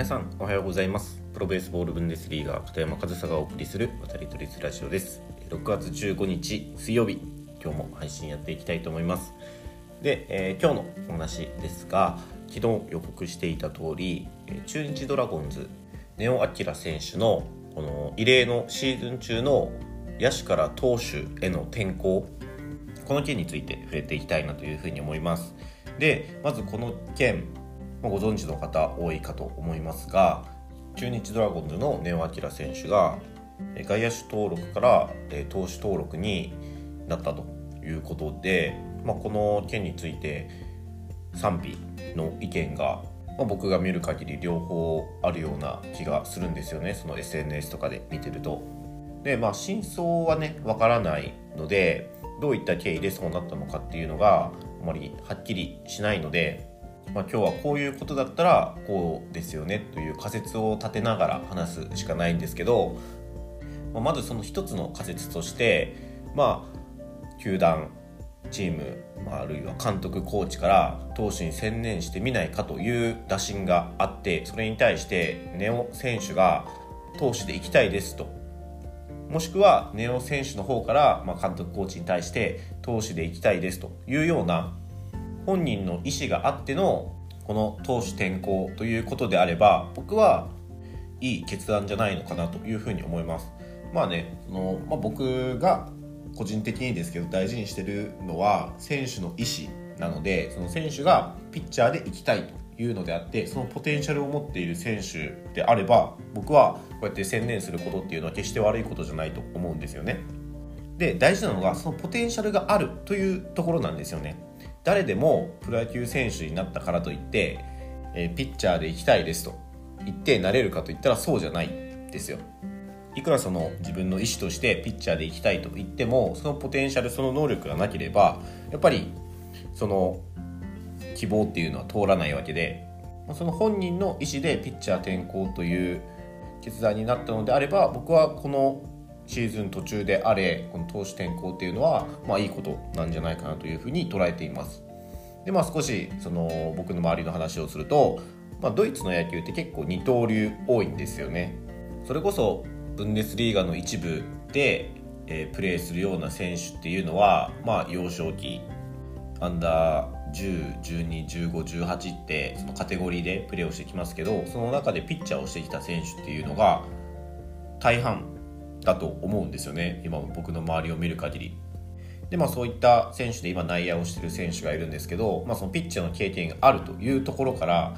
皆さんおはようございます。プロベースボールブンデスリーガー片山和沙がお送りする渡り鳥ラジオです。6月15日水曜日今日も配信やっていきたいと思います。で、えー、今日のお話ですが昨日予告していた通り中日ドラゴンズ根尾明選手のこの異例のシーズン中の野手から投手への転向この件について触れていきたいなというふうに思います。でまずこの件ご存知の方多いかと思いますが中日ドラゴンズの根尾明選手が外野手登録から投手登録になったということで、まあ、この件について賛否の意見が、まあ、僕が見る限り両方あるような気がするんですよねその SNS とかで見てると。でまあ真相はねわからないのでどういった経緯でそうなったのかっていうのがあまりはっきりしないのでまあ、今日はこういうことだったらこうですよねという仮説を立てながら話すしかないんですけど、まあ、まずその一つの仮説としてまあ球団チーム、まあ、あるいは監督コーチから投手に専念してみないかという打診があってそれに対してネオ選手が投手で行きたいですと。もしくはネオ選手の方から、まあ、監督コーチに対して投手で行きたいですというような本人の意思があってのこの投手転向ということであれば僕はいい決断じゃないのかなというふうに思います。まあねその、まあ、僕が個人的にですけど大事にしてるのは選手の意思なのでその選手がピッチャーで行きたいというのであってそのポテンシャルを持っている選手であれば僕はこうやって専念することっていうのは決して悪いことじゃないと思うんですよね。で大事なのがそのポテンシャルがあるというところなんですよね。誰でもプロ野球選手になったからといって、えー、ピッチャーで行きたいですと言ってなれるかといったらそうじゃないですよ。いくらその自分の意思としてピッチャーで行きたいと言ってもそのポテンシャルその能力がなければやっぱりその希望っていうのは通らないわけでその本人の意思でピッチャー転向という決断になったのであれば僕はこのシーズン途中であれこの投手転向っていうのは、まあ、いいことなんじゃないかなというふうに捉えています。でまあ少しその僕の周りの話をすると、まあ、ドイツの野球って結構二刀流多いんですよね。それこそブンデスリーガの一部で、えー、プレーするような選手っていうのは、まあ、幼少期アンダー10121518ってそのカテゴリーでプレーをしてきますけどその中でピッチャーをしてきた選手っていうのが大半だと思うんですよね。今僕の周りを見る限り。でまあそういった選手で今内野をしてる選手がいるんですけど、まあ、そのピッチャーの経験があるというところから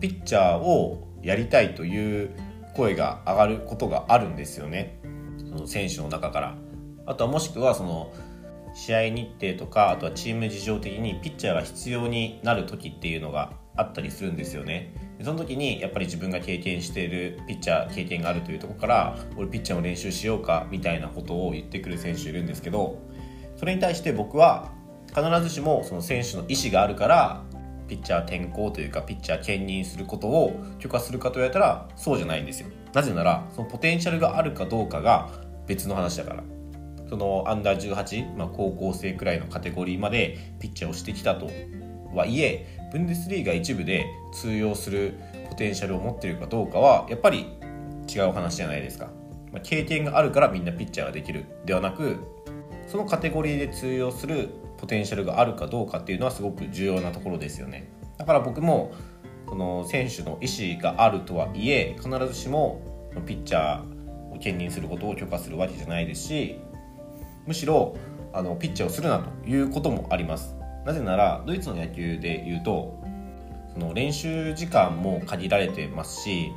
ピッチャーをやりたいという声が上がることがあるんですよね。その選手の中から。あとはもしくはその試合日程とかあとはチーム事情的にピッチャーが必要になる時っていうのがあったりするんですよね。その時にやっぱり自分が経験しているピッチャー経験があるというところから俺ピッチャーの練習しようかみたいなことを言ってくる選手いるんですけどそれに対して僕は必ずしもその選手の意思があるからピッチャー転向というかピッチャー兼任することを許可するかと言われたらそうじゃないんですよ。なぜならそのポテンシャルがあるかどうかが別の話だから。そのアンダー18、まあ、高校生くらいのカテゴリーまでピッチャーをしてきたとはいえブンデスリーガ一部で通用するポテンシャルを持っているかどうかはやっぱり違う話じゃないですか、まあ、経験があるからみんなピッチャーができるではなくそのカテゴリーで通用するポテンシャルがあるかどうかっていうのはすごく重要なところですよね。だから僕もその選手の意思があるとはいえ必ずしもピッチャーを兼任することを許可するわけじゃないですしむしろあのピッチャーをするなということもあります。なぜならドイツの野球でいうとその練習時間も限られてますし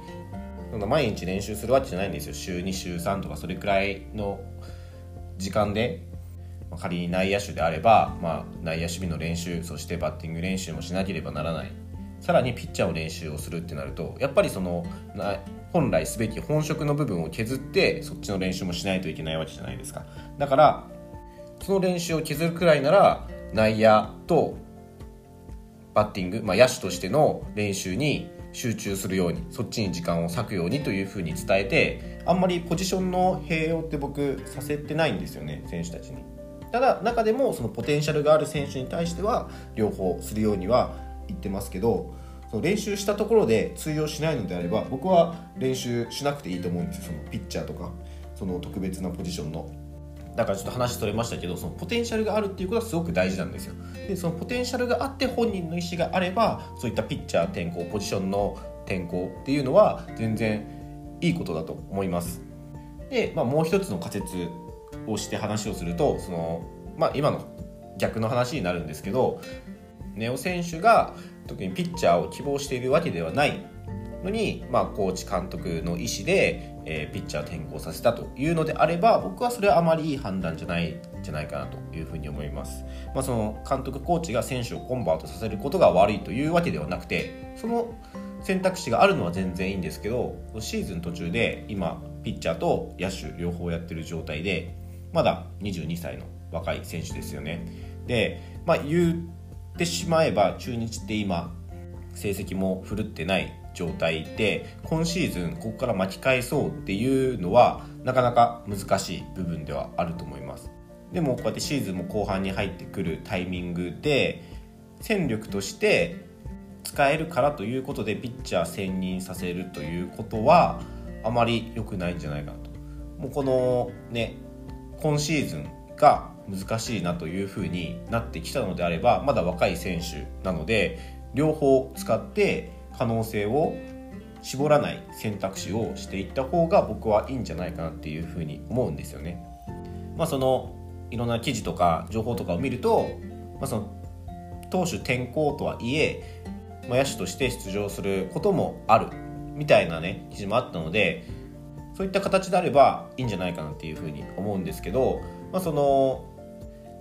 毎日練習するわけじゃないんですよ。週2週3とかそれくらいの時間で仮に内野手であれば、まあ、内野守備の練習そしてバッティング練習もしなければならない。さらにピッチャーを練習をするってなるとやっぱりその本来すべき本職の部分を削ってそっちの練習もしないといけないわけじゃないですか。だからその練習を削るくらいなら内野とバッティング、まあ、野手としての練習に集中するようにそっちに時間を割くようにというふうに伝えてあんまりポジションの併用って僕させてないんですよね選手たちに。ただ中でもそのポテンシャルがある選手に対しては両方するようには言ってますけどその練習したところで通用しないのであれば僕は練習しなくていいと思うんですよ。そのピッチャーとかその特別なポジションの。だからちょっと話取れましたけどそのポテンシャルがあるっていうことはすごく大事なんですよ。でそのポテンシャルがあって本人の意思があればそういったピッチャー転向ポジションの転向っていうのは全然いいことだと思います。で、まあ、もう一つの仮説をして話をするとその、まあ、今の逆の話になるんですけどネオ選手が特にピッチャーを希望しているわけではないのに、まあ、コーチ監督の意思で、えー、ピッチャー転向させたというのであれば僕はそれはあまりいい判断じゃないじゃないかなというふうに思います、まあ、その監督コーチが選手をコンバートさせることが悪いというわけではなくてその選択肢があるのは全然いいんですけどシーズン途中で今ピッチャーと野手両方やってる状態でまだ22歳の若い選手ですよね。で、まあ、言ってしまえば中日って今成績も振るってない状態で今シーズンここから巻き返そうっていうのはなかなか難しい部分ではあると思います。でもこうやってシーズンも後半に入ってくるタイミングで戦力として使えるからということでピッチャー専任させるということはあまり良くないんじゃないかなと。もうこのね今シーズンが難しいなというふうになってきたのであればまだ若い選手なので両方使って可能性を絞らない選択肢をしていった方が僕はいいんじゃないかなっていうふうに思うんですよね。まあ、そのいろんな記事とか情報とかを見ると、まあ、その投手転向とはいえ、ま、野手として出場することもあるみたいなね記事もあったのでそういった形であればいいんじゃないかなっていうふうに思うんですけど、まあ、その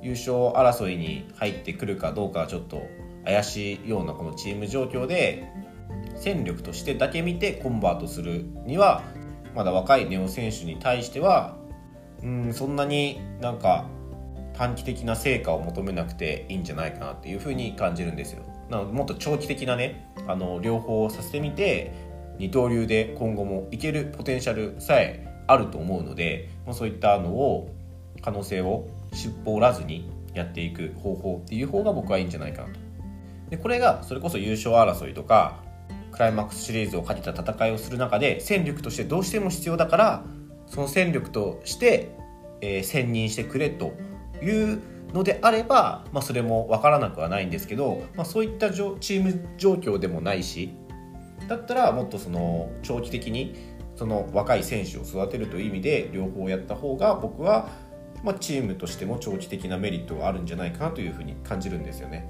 優勝争いに入ってくるかどうかはちょっと怪しいようなこのチーム状況で戦力としてだけ見てコンバートするにはまだ若いネオ選手に対してはうんそんなになんか短期的な成果を求めなくていいんじゃないかなっていうふうに感じるんですよ。なのでもっと長期的なねあの両方をさせてみて二刀流で今後もいけるポテンシャルさえあると思うので、ま、そういったのを可能性を尻尾折らずにやっていく方法っていう方が僕はいいんじゃないかなと。でこれがそれこそ優勝争いとかクライマックスシリーズをかけた戦いをする中で戦力としてどうしても必要だからその戦力として、えー、選任してくれというのであれば、まあ、それも分からなくはないんですけど、まあ、そういったチーム状況でもないしだったらもっとその長期的にその若い選手を育てるという意味で両方やった方が僕は、まあ、チームとしても長期的なメリットがあるんじゃないかなというふうに感じるんですよね。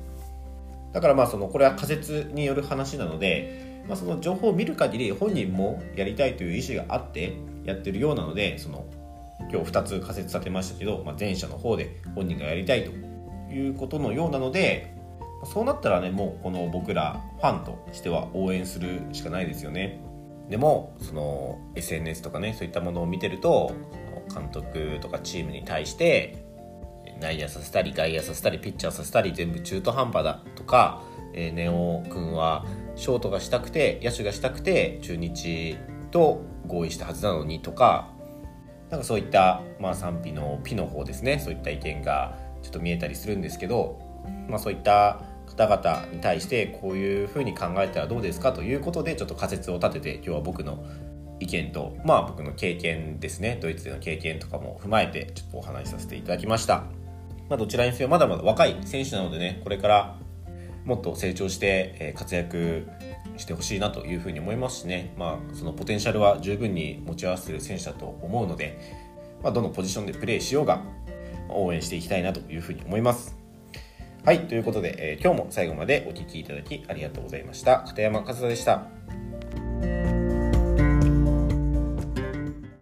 だからまあそのこれは仮説による話なので、まあ、その情報を見る限り本人もやりたいという意思があってやってるようなのでその今日2つ仮説立てましたけど、まあ、前者の方で本人がやりたいということのようなのでそうなったらねもうこの僕らファンとしては応援するしかないですよねでもその SNS とかねそういったものを見てると監督とかチームに対して内野させたり外野させたりピッチャーさせたり全部中途半端だとか、えー、ネオ君はショートがしたくて野手がしたくて中日と合意したはずなのにとかなんかそういった、まあ、賛否のピの方ですね。そういった意見がちょっと見えたりするんですけど、まあ、そういった方々に対してこういうふうに考えたらどうですかということでちょっと仮説を立てて今日は僕の意見とまあ僕の経験ですねドイツでの経験とかも踏まえてちょっとお話しさせていただきました。まあ、どちらにせよまだまだ若い選手なのでねこれからもっと成長して活躍してほしいなというふうに思いますしね、まあ、そのポテンシャルは十分に持ち合わせる選手だと思うので、まあ、どのポジションでプレーしようが応援していきたいなというふうに思います。はい、ということで、えー、今日も最後までお聴きいただきありがとうございました。片山和也でした。